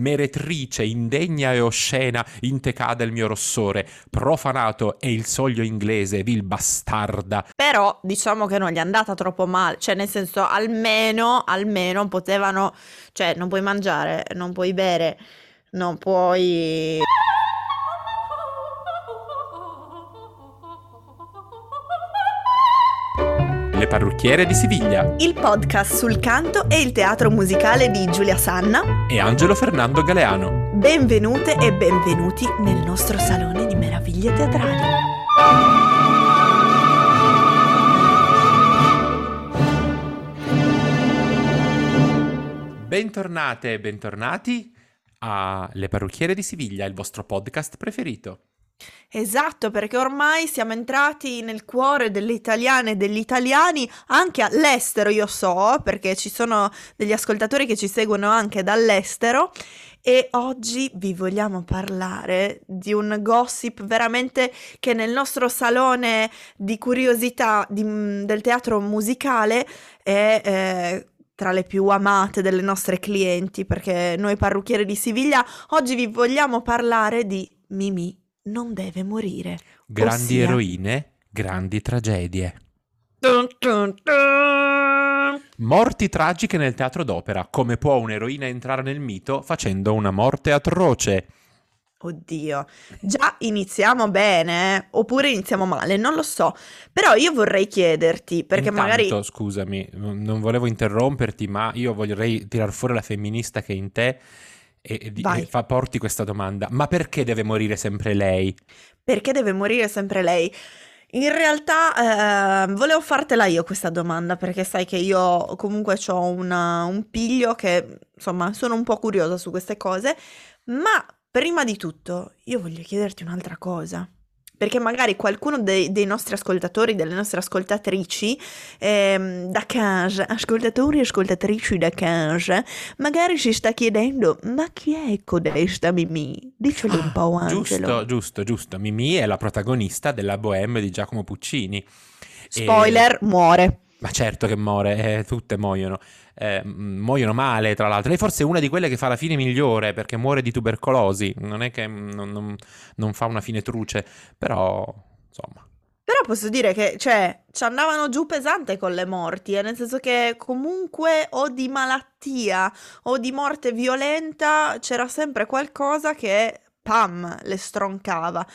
meretrice, indegna e oscena, in te cade il mio rossore, profanato è il soglio inglese, vil bastarda. Però diciamo che non gli è andata troppo male, cioè nel senso almeno, almeno potevano, cioè non puoi mangiare, non puoi bere, non puoi... Le parrucchiere di Siviglia Il podcast sul canto e il teatro musicale di Giulia Sanna. e Angelo Fernando Galeano. Benvenute e benvenuti nel nostro salone di meraviglie teatrali. Bentornate e bentornati a Le parrucchiere di Siviglia, il vostro podcast preferito. Esatto, perché ormai siamo entrati nel cuore delle italiane e degli italiani anche all'estero, io so, perché ci sono degli ascoltatori che ci seguono anche dall'estero e oggi vi vogliamo parlare di un gossip veramente che nel nostro salone di curiosità di- del teatro musicale è eh, tra le più amate delle nostre clienti, perché noi parrucchieri di Siviglia oggi vi vogliamo parlare di Mimì non deve morire. Grandi Ossia- eroine, grandi tragedie. Dun, dun, dun. Morti tragiche nel teatro d'opera. Come può un'eroina entrare nel mito facendo una morte atroce? Oddio, già iniziamo bene, eh? oppure iniziamo male, non lo so. Però io vorrei chiederti, perché Intanto, magari... scusami, non non volevo interromperti, ma io vorrei tirar fuori la femminista che è in te e, e fa, porti questa domanda. Ma perché deve morire sempre lei? Perché deve morire sempre lei? In realtà eh, volevo fartela io questa domanda perché sai che io comunque ho un piglio che insomma sono un po' curiosa su queste cose, ma prima di tutto io voglio chiederti un'altra cosa. Perché magari qualcuno dei, dei nostri ascoltatori, delle nostre ascoltatrici, ehm, da casa, ascoltatori e ascoltatrici da casa, magari si sta chiedendo: ma chi è codesta Mimì? Dicelo un po', Angelo. Giusto, giusto, giusto. Mimì è la protagonista della Bohème di Giacomo Puccini. E- Spoiler, muore. Ma certo che muore, eh, tutte muoiono. Eh, muoiono male, tra l'altro. Lei forse è una di quelle che fa la fine migliore perché muore di tubercolosi. Non è che mm, non, non- non fa una fine truce, però insomma. Però posso dire che, cioè, ci andavano giù pesante con le morti, eh, nel senso che comunque o di malattia o di morte violenta c'era sempre qualcosa che, pam, le stroncava.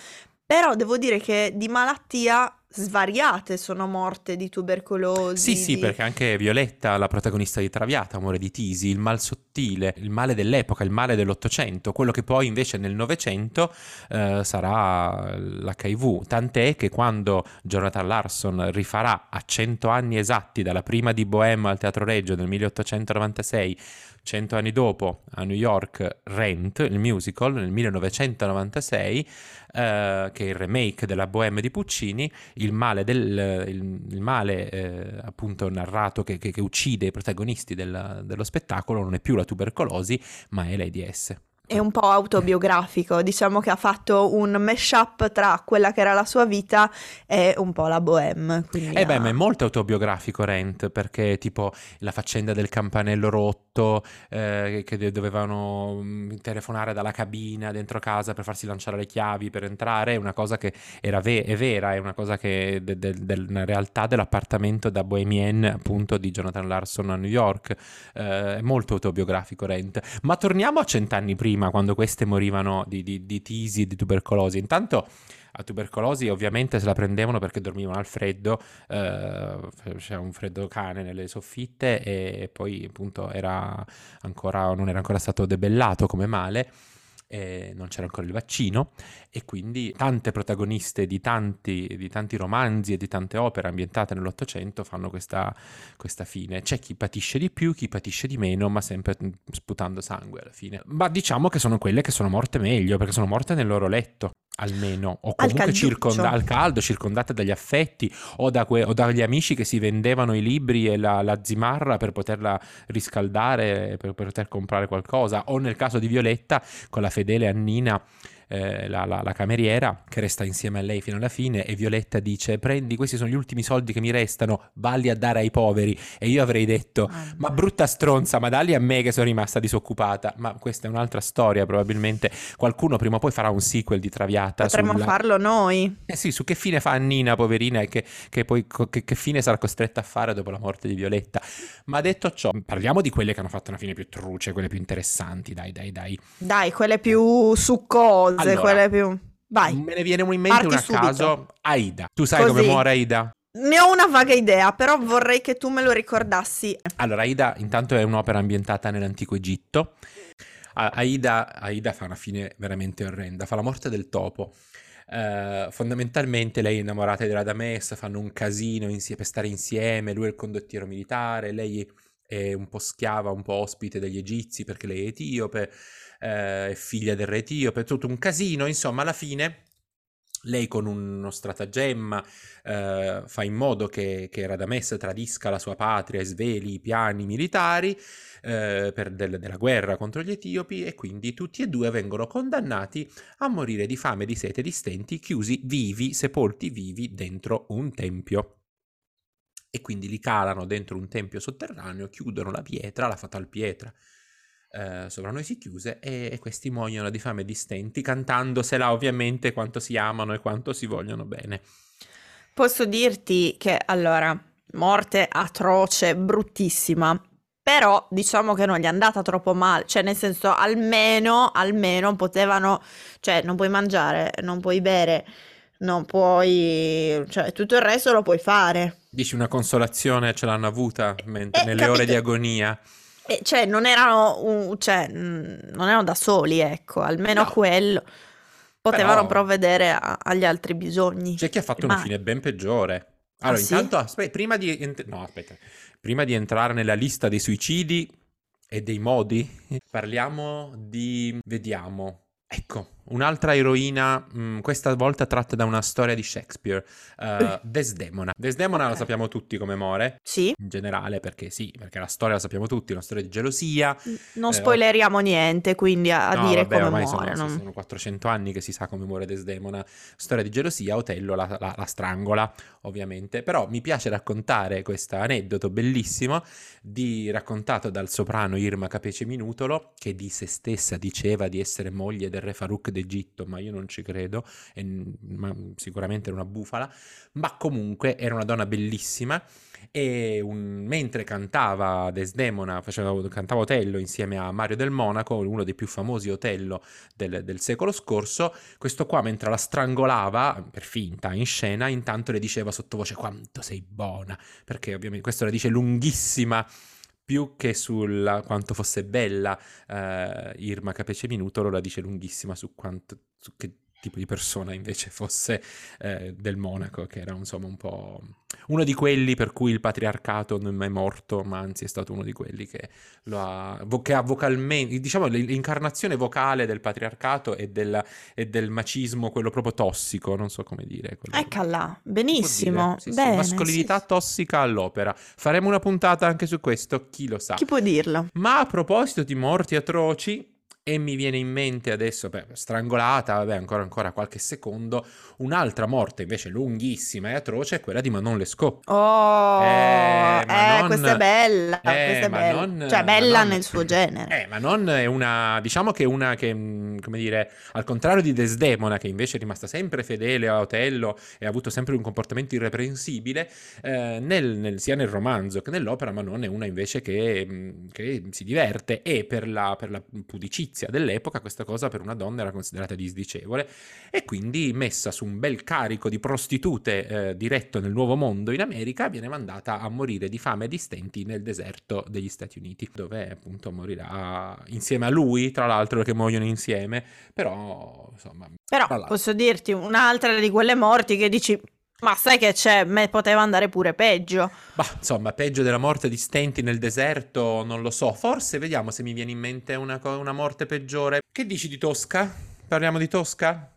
Però devo dire che di malattia svariate sono morte di tubercolosi. Sì, sì, di- perché anche Violetta, la protagonista di Traviata, muore di tisi, il mal sottile, il male dell'epoca, il male dell'Ottocento, quello che poi invece nel Novecento eh, sarà l'HIV. Tant'è che quando Jonathan Larson rifarà a 100 anni esatti dalla prima di Bohème al Teatro Reggio nel 1896, 100 anni dopo a New York Rent, il musical, nel 1996, eh, che è il remake della Bohème di Puccini, il male, del, il, il male eh, appunto narrato che, che- che uccide i protagonisti del- dello spettacolo non è più la tubercolosi, ma è l'AIDS. È un po' autobiografico, diciamo che ha fatto un mashup tra quella che era la sua vita e un po' la bohème. Eh beh, ha- ma è molto autobiografico Rent, perché tipo la faccenda del campanello rotto, eh, che dovevano mm, telefonare dalla cabina dentro casa per farsi lanciare le chiavi per entrare, è una cosa che era ve- è vera, è una cosa che de- de- del- una realtà dell'appartamento da Bohemian appunto di Jonathan Larson a New York, Eh, è molto autobiografico Rent. Ma torniamo a cent'anni prima, quando queste morivano di, di, di tisi e di tubercolosi. Intanto a tubercolosi ovviamente se la prendevano perché dormivano al freddo, eh, c'era un freddo cane nelle soffitte e poi appunto era ancora, non era ancora stato debellato come male. e non c'era ancora il vaccino e quindi tante protagoniste di tanti, di tanti romanzi e di tante opere ambientate nell'Ottocento fanno questa, questa fine. C'è chi patisce di più, chi patisce di meno, ma sempre sputando sangue alla fine. Ma diciamo che sono quelle che sono morte meglio, perché sono morte nel loro letto, almeno, o Al comunque calduccio. circonda- al caldo, circondate dagli affetti, o, da que- o dagli amici che si vendevano i libri e la, la zimarra per poterla riscaldare, per, per poter comprare qualcosa, o nel caso di Violetta, con la fedele Annina eh, la, la, la, cameriera che resta insieme a lei fino alla fine e Violetta dice prendi questi sono gli ultimi soldi che mi restano valli a dare ai poveri. E io avrei detto ma brutta stronza ma dalli a me che sono rimasta disoccupata. Ma questa è un'altra storia probabilmente. Qualcuno prima o poi farà un sequel di Traviata potremmo sulla... farlo noi. Eh sì su che fine fa Annina poverina e che, che poi che, che fine sarà costretta a fare dopo la morte di Violetta? Ma detto ciò parliamo di quelle che hanno fatto una fine più truce quelle più interessanti dai dai dai. Dai quelle più succose allora, quelle più Vai. Me ne viene in mente una a caso. Aida. Tu sai Così. come muore Aida? Ne ho una vaga idea, però vorrei che tu me lo ricordassi. Allora, Aida intanto è un'opera ambientata nell'antico Egitto. Aida, Aida fa una fine veramente orrenda, fa la morte del topo. Uh, fondamentalmente lei è innamorata della Dames, fanno un casino insieme, per stare insieme, lui è il condottiero militare, lei è un po' schiava, un po' ospite degli egizi perché lei è etiope, è figlia del re etiope, tutto un casino, insomma alla fine lei con uno stratagemma eh, fa in modo che, che, Radames tradisca la sua patria e sveli i piani militari eh, del, della guerra contro gli etiopi e quindi tutti e due vengono condannati a morire di fame, di sete, di stenti, chiusi vivi, sepolti vivi dentro un tempio. E quindi li calano dentro un tempio sotterraneo, chiudono la pietra, la fatal pietra, eh, sopra noi si chiuse e, e, questi muoiono di fame e di stenti, cantandosela ovviamente quanto si amano e quanto si vogliono bene. Posso dirti che allora, morte atroce, bruttissima, però diciamo che non gli è andata troppo male, cioè nel senso almeno, almeno potevano, cioè non puoi mangiare, non puoi bere, non puoi, cioè tutto il resto lo puoi fare. Dici una consolazione ce l'hanno avuta mentre, eh, nelle capito. ore di agonia. E cioè, non erano, cioè, non erano da soli, ecco, almeno no. quello. Potevano Però... provvedere a, agli altri bisogni. C'è chi ha fatto Ma... una fine ben peggiore. Allora, ah, intanto, sì? aspetta, prima di, ent- no, aspetta, prima di entrare nella lista dei suicidi e dei modi, parliamo di, vediamo, ecco, Un'altra eroina, mh, mm, questa volta tratta da una storia di Shakespeare, uh, Desdemona. Desdemona okay. lo sappiamo tutti come muore. Sì. In generale, perché sì, perché la storia la sappiamo tutti, una storia di gelosia. Non eh, spoileriamo niente, quindi a, a no, dire vabbè, come muore. Sono, non... sono 400 anni che si sa come muore Desdemona. Storia di gelosia, Otello la, la, la strangola, ovviamente. Però mi piace raccontare questo aneddoto bellissimo, di, raccontato dal soprano Irma Capece Minutolo, che di se stessa diceva di essere moglie del re Farouk d'Egitto, ma io non ci credo, e, ma sicuramente era una bufala, ma comunque era una donna bellissima e un, mentre cantava Desdemona, faceva, cantava Otello insieme a Mario del Monaco, uno dei più famosi Otello del, del, secolo scorso, questo qua mentre la strangolava, per finta, in scena, intanto le diceva sottovoce quanto sei buona, perché ovviamente questo la dice lunghissima più che su quanto fosse bella uh, Irma Capece Minutolo, la dice lunghissima su, quanto, su che tipo di persona invece fosse eh, del Monaco, che era insomma un po' uno di quelli per cui il patriarcato non è morto, ma anzi è stato uno di quelli che, lo ha, che ha vocalmente, diciamo l'incarnazione vocale del patriarcato e del, e del, macismo, quello proprio tossico, non so come dire. Eccola, benissimo, sì, Bene, sì, mascolinità sì. tossica all'opera. Faremo una puntata anche su questo, chi lo sa. Chi può dirlo? Ma a proposito di morti atroci, e mi viene in mente adesso, beh, strangolata, vabbè, ancora, ancora qualche secondo, un'altra morte invece lunghissima e atroce è quella di Manon Lescaut. Oh, eh, eh Manon, eh questa è bella, eh, questa è bella. Manon, cioè bella Manon, nel suo genere. Eh, Manon è una, diciamo che è una che, mm, come dire, al contrario di Desdemona, che invece è rimasta sempre fedele a Otello e ha avuto sempre un comportamento irreprensibile, eh, nel, nel, sia nel romanzo che nell'opera, Manon è una invece che, mm, che si diverte e per la, per la pudicizia giustizia dell'epoca questa cosa per una donna era considerata disdicevole e quindi messa su un bel carico di prostitute eh, diretto nel nuovo mondo in America viene mandata a morire di fame e di stenti nel deserto degli Stati Uniti dove appunto morirà insieme a lui tra l'altro che muoiono insieme. Però insomma però posso dirti un'altra di quelle morti che dici ma sai che c'è? Me poteva andare pure peggio. Bah, insomma, peggio della morte di stenti nel deserto, non lo so. Forse vediamo se mi viene in mente una, una morte peggiore. Che dici di Tosca? Parliamo di Tosca?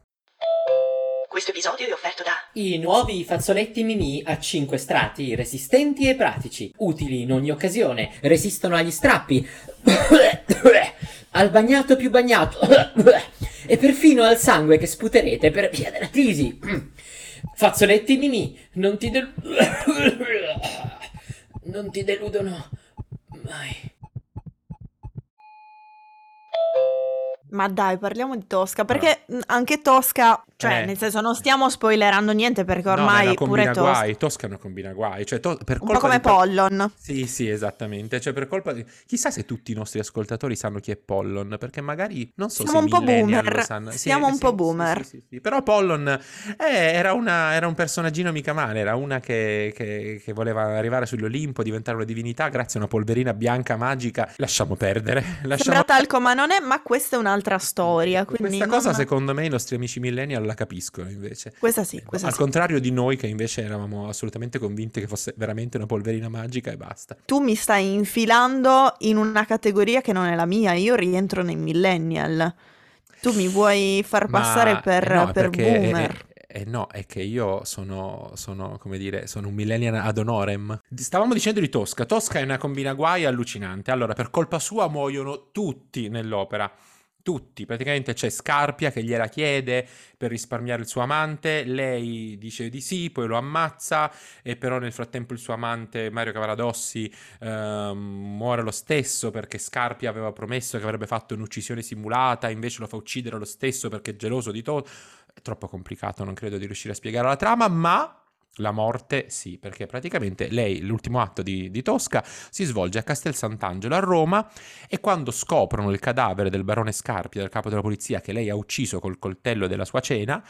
Questo episodio è offerto da i nuovi fazzoletti Mimi a 5 strati, resistenti e pratici, utili in ogni occasione, resistono agli strappi, al bagnato più bagnato e perfino al sangue che sputerete per via della crisi. Fazzoletti Mimì, non ti del... non ti deludono mai. Ma dai, parliamo di Tosca, perché anche Tosca, cioè, eh. nel senso, non stiamo spoilerando niente perché ormai no, pure Tosca... guai, Tosca non combina guai, cioè, to- per un po' come Pollon. Sì, sì, esattamente, cioè per colpa di... Chissà se tutti i nostri ascoltatori sanno chi è Pollon, perché magari, non so Siamo se un po' boomer, sanno. siamo sì, un sì, po' boomer. Sì, Però Pollon eh, era, una, era, un personaggino mica male, era una che, che, che voleva arrivare sull'Olimpo, diventare una divinità grazie a una polverina bianca magica. Lasciamo perdere. Lasciamo... Sembra talco, ma non è, ma questa è un'altra storia storia. Questa non... cosa, secondo me, i nostri amici millennial la capiscono invece. Questa sì, questa Al sì. contrario di noi, che invece eravamo assolutamente convinti che fosse veramente una polverina magica e basta. Tu mi stai infilando in una categoria che non è la mia. Io rientro nei millennial. Tu mi vuoi far passare Ma, per, eh no, per boomer. Eh no, è che io sono, sono, come dire, sono un millennial ad honorem. Stavamo dicendo di Tosca. Tosca è una combina guai allucinante. Allora, per colpa sua muoiono tutti nell'opera tutti, praticamente c'è Scarpia che gliela chiede per risparmiare il suo amante, lei dice di sì, poi lo ammazza e però nel frattempo il suo amante Mario Cavaradossi ehm, muore lo stesso perché Scarpia aveva promesso che avrebbe fatto un'uccisione simulata, invece lo fa uccidere lo stesso perché è geloso di tutto. È troppo complicato, non credo di riuscire a spiegare la trama, ma la morte sì, perché praticamente lei, l'ultimo atto di, di, Tosca, si svolge a Castel Sant'Angelo a Roma e quando scoprono il cadavere del barone Scarpia, del capo della polizia, che lei ha ucciso col coltello della sua cena,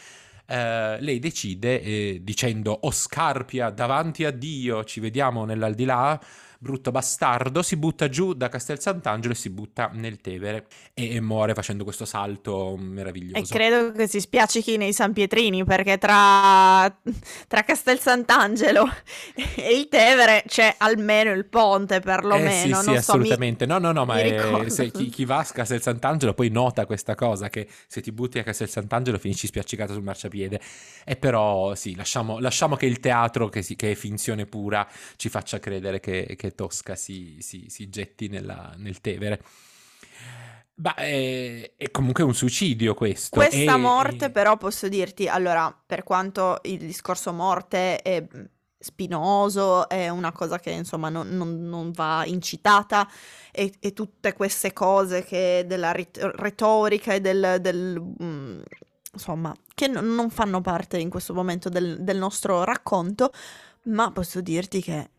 eh, lei decide, eh, dicendo, oh Scarpia, davanti a Dio, ci vediamo nell'aldilà, brutto bastardo, si butta giù da Castel Sant'Angelo e si butta nel Tevere e, e muore facendo questo salto meraviglioso. E credo che si spiacichi nei San Pietrini perché tra, tra Castel Sant'Angelo e il Tevere c'è almeno il ponte perlomeno. Eh sì, sì, so, assolutamente. Mi, no, no, no, ma è, se, chi, chi, va a Castel Sant'Angelo poi nota questa cosa che se ti butti a Castel Sant'Angelo finisci spiaccicato sul marciapiede. E però sì, lasciamo, lasciamo che il teatro, che, si, che, è finzione pura, ci faccia credere che, che Tosca si, si, si getti nella, nel Tevere. Beh, è, è, comunque un suicidio questo. Questa e, morte, e... però, posso dirti, allora, per quanto il discorso morte è spinoso, è una cosa che insomma non, non, non va incitata e, e, tutte queste cose che della rit- retorica e del, del mm, insomma, che n- non fanno parte in questo momento del, del nostro racconto, ma posso dirti che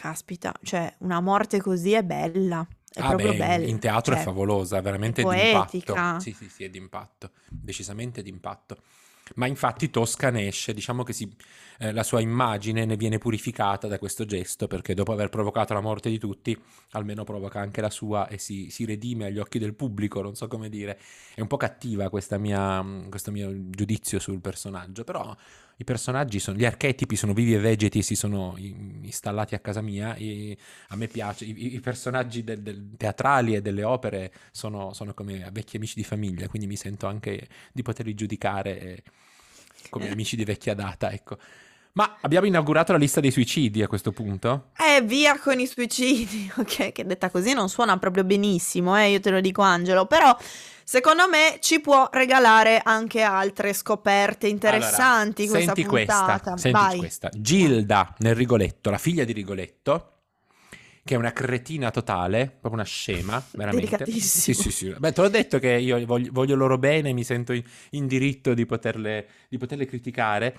Caspita, cioè una morte così è bella. È ah proprio beh, bella. In teatro cioè, è favolosa, veramente è d'impatto. Sì, sì, sì, è d'impatto, decisamente d'impatto. Ma infatti Tosca ne esce, diciamo che si, eh, la sua immagine ne viene purificata da questo gesto, perché dopo aver provocato la morte di tutti, almeno provoca anche la sua e si, si redime agli occhi del pubblico, non so come dire. È un po' cattiva mia, questo mio giudizio sul personaggio, però i personaggi sono, gli archetipi sono vivi e vegeti, si sono installati a casa mia e a me piace, i, i personaggi del, del teatrali e delle opere sono, sono, come vecchi amici di famiglia, quindi mi sento anche di poterli giudicare come amici di vecchia data, ecco. Ma abbiamo inaugurato la lista dei suicidi a questo punto? Eh, via con i suicidi, ok, che detta così non suona proprio benissimo, eh, io te lo dico Angelo, però secondo me ci può regalare anche altre scoperte interessanti allora, questa senti puntata. Questa, senti Vai. questa, Gilda nel Rigoletto, la figlia di Rigoletto, che è una cretina totale, proprio una scema, veramente. Sì, sì, sì. Beh, te l'ho detto che io voglio, voglio loro bene, mi sento in, in diritto di poterle, di poterle criticare.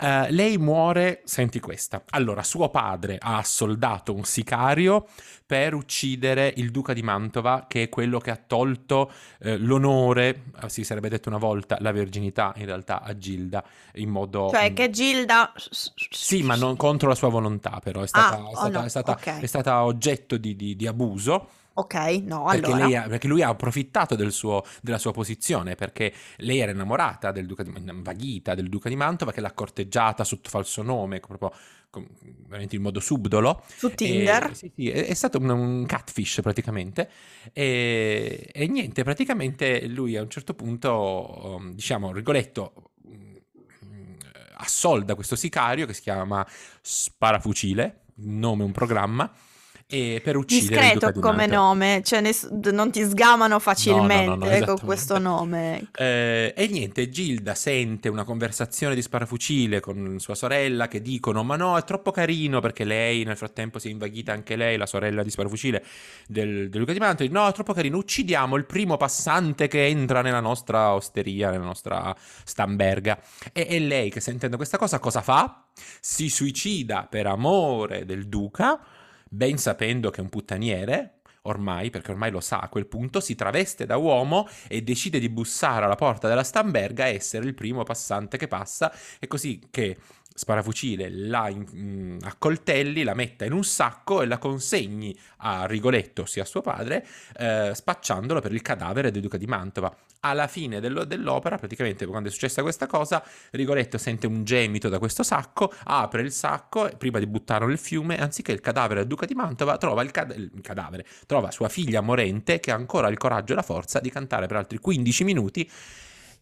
Uh, lei muore, senti questa. Allora, suo padre ha assoldato un sicario per uccidere il duca di Mantova, che è quello che ha tolto uh, l'onore, uh, si sarebbe detto una volta, la verginità in realtà a Gilda, in modo... Cioè che Gilda... Sì, ma non contro la sua volontà, però è stata, ah, è stata, oh no. è stata, okay. è stata oggetto di, di, di abuso. Ok, no, perché, allora. ha, perché lui ha approfittato del suo, della sua posizione, perché lei era innamorata del duca di invaghita del duca di Mantova, che l'ha corteggiata sotto falso nome, proprio veramente in modo subdolo. Su Tinder? E, sì, sì, è, è, stato un, un catfish praticamente. E, e, niente, praticamente lui a un certo punto, diciamo, Rigoletto assolda questo sicario che si chiama Sparafucile, nome un programma, e per uccidere Discreto come nome, cioè ness- non ti sgamano facilmente no, no, no, con questo nome. Eh, e niente, Gilda sente una conversazione di sparafucile con sua sorella che dicono ma no, è troppo carino perché lei nel frattempo si è invaghita anche lei, la sorella di sparafucile del, del Luca di Mantoli, no, è troppo carino, uccidiamo il primo passante che entra nella nostra osteria, nella nostra stamberga. E, e lei che sentendo questa cosa cosa fa? Si suicida per amore del duca ben sapendo che è un puttaniere, ormai, perché ormai lo sa a quel punto, si traveste da uomo e decide di bussare alla porta della Stamberga e essere il primo passante che passa, e così che sparafucile la in, in, accoltelli, la metta in un sacco e la consegni a Rigoletto, ossia a suo padre, eh, spacciandolo per il cadavere del duca di Mantova. Alla fine dello, dell'opera, praticamente quando è successa questa cosa, Rigoletto sente un gemito da questo sacco, apre il sacco prima di buttarlo nel fiume, anziché il cadavere del duca di Mantova, trova il, cad- il cadavere, trova sua figlia morente che ha ancora il coraggio e la forza di cantare per altri 15 minuti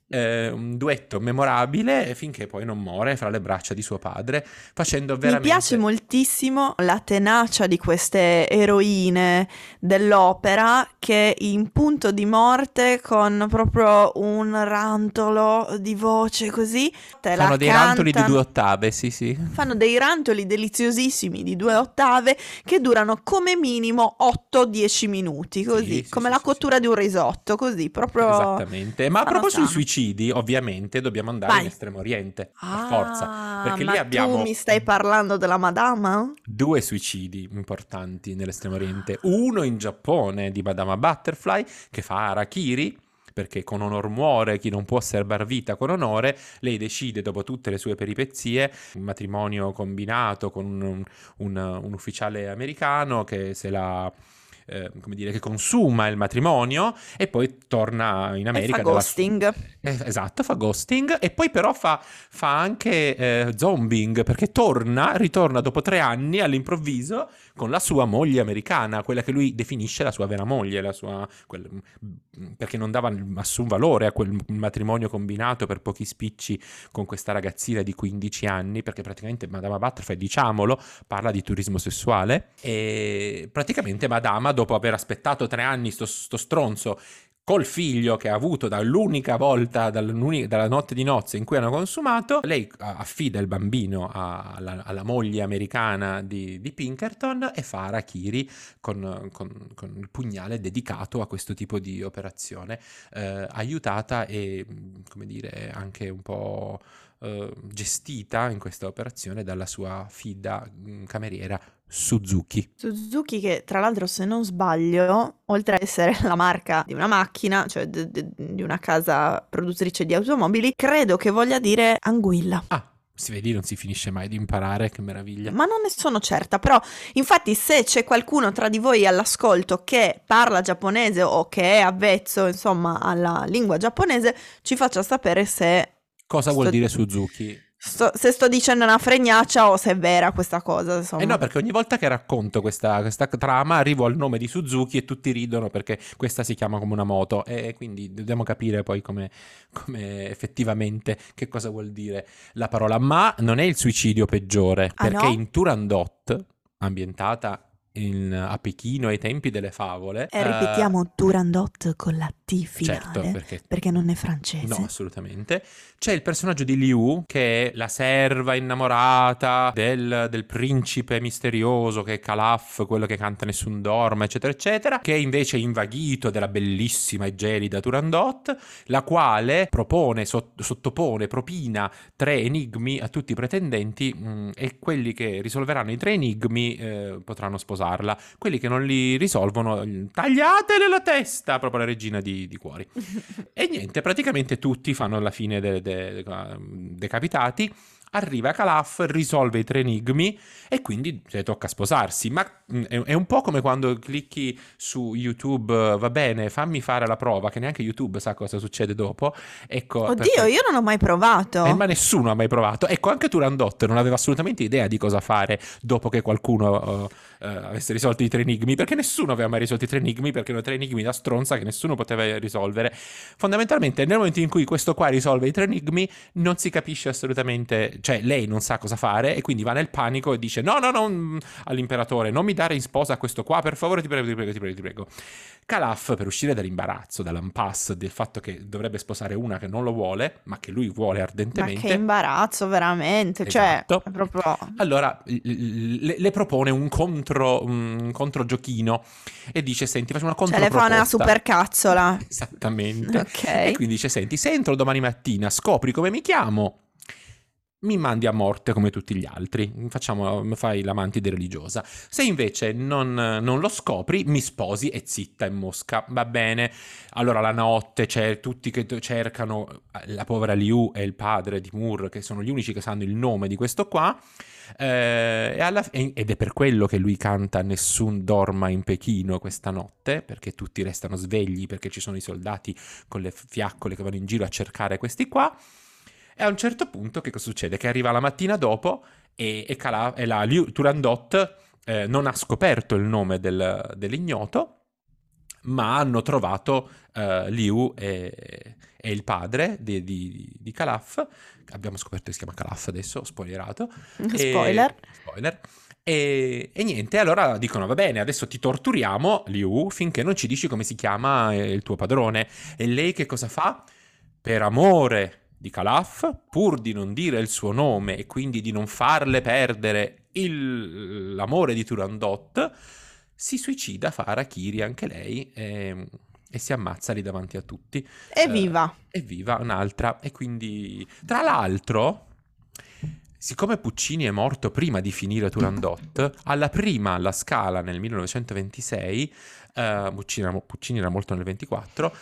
eh, un duetto memorabile finché poi non muore fra le braccia di suo padre, facendo veramente... Mi piace moltissimo la tenacia di queste eroine dell'opera che in punto di morte con proprio un rantolo di voce così te Fanno dei cantano. rantoli di due ottave, sì sì. Fanno dei rantoli deliziosissimi di due ottave che durano come minimo 8-10 minuti, così, sì, come sì, la cottura di un risotto, così proprio... Esattamente, ma proposito di suicidio suicidi, ovviamente dobbiamo andare Vai. in Estremo Oriente, ah, per forza. Perché lì abbiamo... tu mi stai parlando della Madama? Due suicidi importanti nell'Estremo Oriente. Uno in Giappone di Madama Butterfly, che fa Arakiri, perché con onor muore chi non può serbar vita con onore, lei decide dopo tutte le sue peripezie, un matrimonio combinato con un, un, un ufficiale americano che se la eh, come dire, che consuma il matrimonio e poi torna in America. E fa ghosting. Eh, esatto, fa ghosting e poi però fa, fa anche eh, zombing perché torna, ritorna dopo tre anni all'improvviso con la sua moglie americana, quella che lui definisce la sua vera moglie, la sua, quel, perché non dava nessun valore a quel matrimonio combinato per pochi spicci con questa ragazzina di 15 anni, perché praticamente Madama Butterfly, diciamolo, parla di turismo sessuale e praticamente Madama dopo aver aspettato tre anni sto, sto stronzo col figlio che ha avuto dall'unica volta, dalla notte di nozze in cui hanno consumato, lei affida il bambino alla, alla moglie americana di, di, Pinkerton e fa Arakiri con, con, con, il pugnale dedicato a questo tipo di operazione, eh, aiutata e, come dire, anche un po' eh, gestita in questa operazione dalla sua fida mm, cameriera Suzuki. Suzuki che tra l'altro se non sbaglio, oltre ad essere la marca di una macchina, cioè d- d- di una casa produttrice di automobili, credo che voglia dire anguilla. Ah, si vedi, non si finisce mai di imparare, che meraviglia. Ma non ne sono certa, però infatti se c'è qualcuno tra di voi all'ascolto che parla giapponese o che è avvezzo, insomma, alla lingua giapponese, ci faccia sapere se... Cosa sto... vuol dire Suzuki? Sto, se sto dicendo una fregnaccia o se è vera questa cosa. Insomma. Eh no, perché ogni volta che racconto questa, questa, trama arrivo al nome di Suzuki e tutti ridono perché questa si chiama come una moto e quindi dobbiamo capire poi come, come effettivamente che cosa vuol dire la parola. Ma non è il suicidio peggiore ah, perché no? in Turandot, ambientata in, a Pechino ai tempi delle favole. E ripetiamo uh, Turandot con la T finale, certo, perché, perché, non è francese. No, assolutamente. C'è il personaggio di Liu, che è la serva innamorata del, del principe misterioso, che è Calaf, quello che canta Nessun Dorma, eccetera, eccetera, che è invece invaghito della bellissima e gelida Turandot, la quale propone, sott- sottopone, propina tre enigmi a tutti i pretendenti mh, mm, e quelli che risolveranno i tre enigmi eh, potranno sposarla. Quelli che non li risolvono, tagliatele la testa, proprio la regina di di, cuori. e niente, praticamente tutti fanno la fine dei de, de, decapitati. Arriva Calaf, risolve i tre enigmi e quindi cioè, tocca sposarsi. Ma mm, è, è, un po' come quando clicchi su YouTube, va bene, fammi fare la prova, che neanche YouTube sa cosa succede dopo. Ecco, Oddio, perché... io non ho mai provato. Eh, ma nessuno ha mai provato. Ecco, anche Turandot non aveva assolutamente idea di cosa fare dopo che qualcuno... Uh, uh, avesse risolto i tre enigmi, perché nessuno aveva mai risolto i tre enigmi, perché erano tre enigmi da stronza che nessuno poteva risolvere. Fondamentalmente, nel momento in cui questo qua risolve i tre enigmi, non si capisce assolutamente, cioè lei non sa cosa fare e quindi va nel panico e dice no, no, no, all'imperatore, non mi dare in sposa questo qua, per favore, ti prego, ti prego, ti prego, ti prego. Calaf, per uscire dall'imbarazzo, dall'impasse del fatto che dovrebbe sposare una che non lo vuole, ma che lui vuole ardentemente. Ma che imbarazzo, veramente. Cioè, esatto. Cioè, proprio... Allora le, le, propone un contro, un controgiochino e dice: Senti, faccio una contro. Cioè, le fa una supercazzola. Esattamente. ok. E quindi dice: Senti, se entro domani mattina scopri come mi chiamo mi mandi a morte come tutti gli altri, Facciamo, fai la mantide religiosa. Se invece non, non, lo scopri, mi sposi e zitta in mosca, va bene. Allora la notte c'è tutti che cercano la povera Liu e il padre di Mur, che sono gli unici che sanno il nome di questo qua. Eh, alla, ed è per quello che lui canta Nessun dorma in Pechino questa notte, perché tutti restano svegli, perché ci sono i soldati con le fiaccole che vanno in giro a cercare questi qua. E a un certo punto che cosa succede? Che arriva la mattina dopo e, e, Cala, e la Liu, Turandot eh, non ha scoperto il nome del, dell'ignoto, ma hanno trovato uh, Liu e, e, il padre di, di, di, Calaf. Abbiamo scoperto che si chiama Calaf adesso, spoilerato. Spoiler. E, spoiler. E, e, niente, allora dicono va bene, adesso ti torturiamo, Liu, finché non ci dici come si chiama eh, il tuo padrone. E lei che cosa fa? Per amore di Calaf, pur di non dire il suo nome e quindi di non farle perdere il, l'amore di Turandot, si suicida, fa Arakiri anche lei e, e, si ammazza lì davanti a tutti. Evviva! Eh, evviva, un'altra. E quindi, tra l'altro, siccome Puccini è morto prima di finire Turandot, alla prima alla Scala nel 1926, uh, Puccini, Puccini era morto nel 24,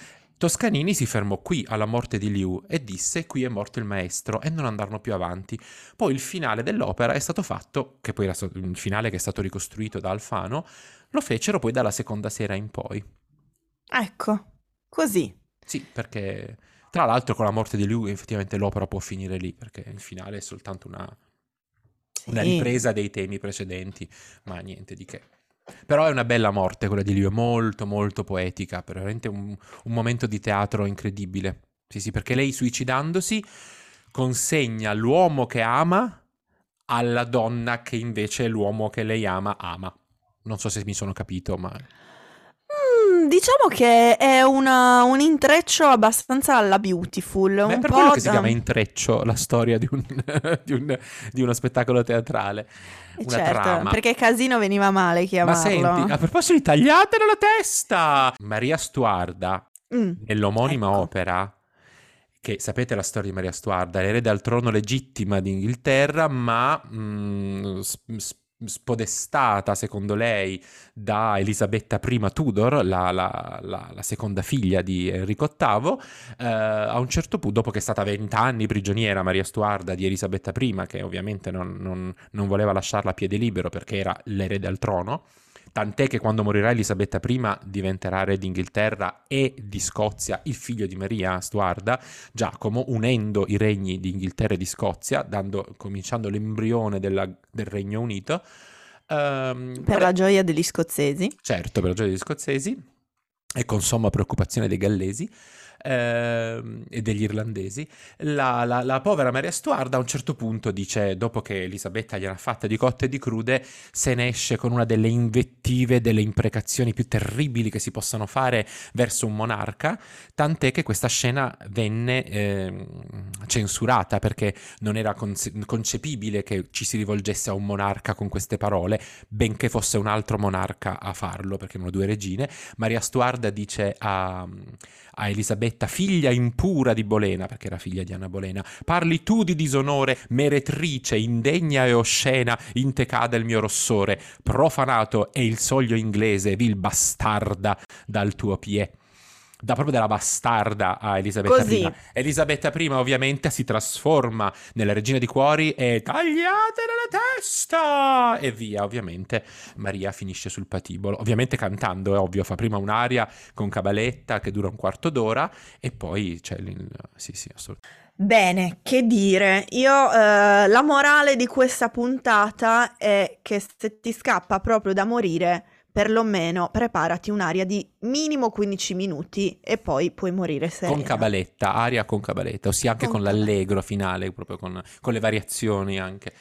Toscanini si fermò qui alla morte di Liu e disse qui è morto il maestro e non andarono più avanti. Poi il finale dell'opera è stato fatto, che poi era il finale che è stato ricostruito da Alfano, lo fecero poi dalla seconda sera in poi. Ecco, così. Sì, perché tra l'altro con la morte di Liu effettivamente l'opera può finire lì, perché il finale è soltanto una, sì. una ripresa dei temi precedenti, ma niente di che. Però è una bella morte quella di Leo, molto molto poetica, veramente un, un momento di teatro incredibile. Sì, sì, perché lei suicidandosi consegna l'uomo che ama alla donna che invece l'uomo che lei ama ama. Non so se mi sono capito, ma... Mm, diciamo che è una, un intreccio abbastanza alla Beautiful. Ma è per quello che si chiama intreccio la storia di, un, di, un, di uno spettacolo teatrale. Una certo, trama. perché Casino veniva male chiamarlo. Ma senti, a proposito di tagliatelo la testa! Maria Stuarda, mm, nell'omonima ecco. opera, che sapete la storia di Maria Stuarda, l'erede al trono legittima d'Inghilterra, ma mm, sp- spodestata, secondo lei, da Elisabetta I Tudor, la, la, la, la seconda figlia di Enrico VIII, eh, a un certo punto, dopo che è stata vent'anni prigioniera Maria Stuarda di Elisabetta I, che ovviamente non, non, non voleva lasciarla a piede libero perché era l'erede al trono, tant'è che quando morirà Elisabetta I diventerà re d'Inghilterra e di Scozia il figlio di Maria Stuarda, Giacomo, unendo i regni di Inghilterra e di Scozia, dando, cominciando l'embrione della, del Regno Unito. Um, per la gioia degli scozzesi. Certo, per la gioia degli scozzesi e con somma preoccupazione dei gallesi e degli irlandesi, la, la, la, povera Maria Stuarda a un certo punto dice, dopo che Elisabetta gliel'ha fatta di cotte e di crude, se ne esce con una delle invettive, delle imprecazioni più terribili che si possano fare verso un monarca, tant'è che questa scena venne eh, censurata perché non era conce- concepibile che ci si rivolgesse a un monarca con queste parole, benché fosse un altro monarca a farlo, perché erano due regine. Maria Stuarda dice a, a Elisabetta, figlia impura di Bolena, perché era figlia di Anna Bolena, parli tu di disonore, meretrice, indegna e oscena, in te cade il mio rossore, profanato è il soglio inglese, vil bastarda dal tuo pie da proprio dalla bastarda a Elisabetta Così. I. Elisabetta I ovviamente si trasforma nella regina di cuori e tagliatele la testa e via, ovviamente Maria finisce sul patibolo, ovviamente cantando, è ovvio, fa prima un'aria con cabaletta che dura un quarto d'ora e poi c'è cioè, sì, sì, assolutamente. Bene, che dire, io eh, la morale di questa puntata è che se ti scappa proprio da morire, perlomeno preparati un'aria di minimo 15 minuti e poi puoi morire sereno. Con cabaletta, aria con cabaletta, ossia anche con, con l'allegro finale, proprio con, con, le variazioni anche.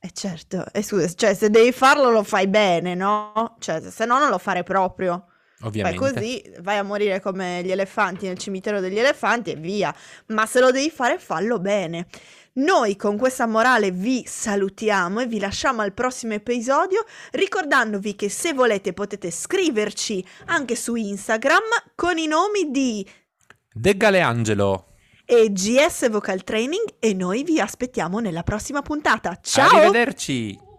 Eh certo, e scusa, cioè se devi farlo lo fai bene, no? Cioè se no non lo fare proprio. Ovviamente. Poi così vai a morire come gli elefanti nel cimitero degli elefanti e via. Ma se lo devi fare, fallo bene. Noi con questa morale vi salutiamo e vi lasciamo al prossimo episodio ricordandovi che se volete potete scriverci anche su Instagram con i nomi di De Galeangelo e GS Vocal Training e noi vi aspettiamo nella prossima puntata. Ciao! Arrivederci!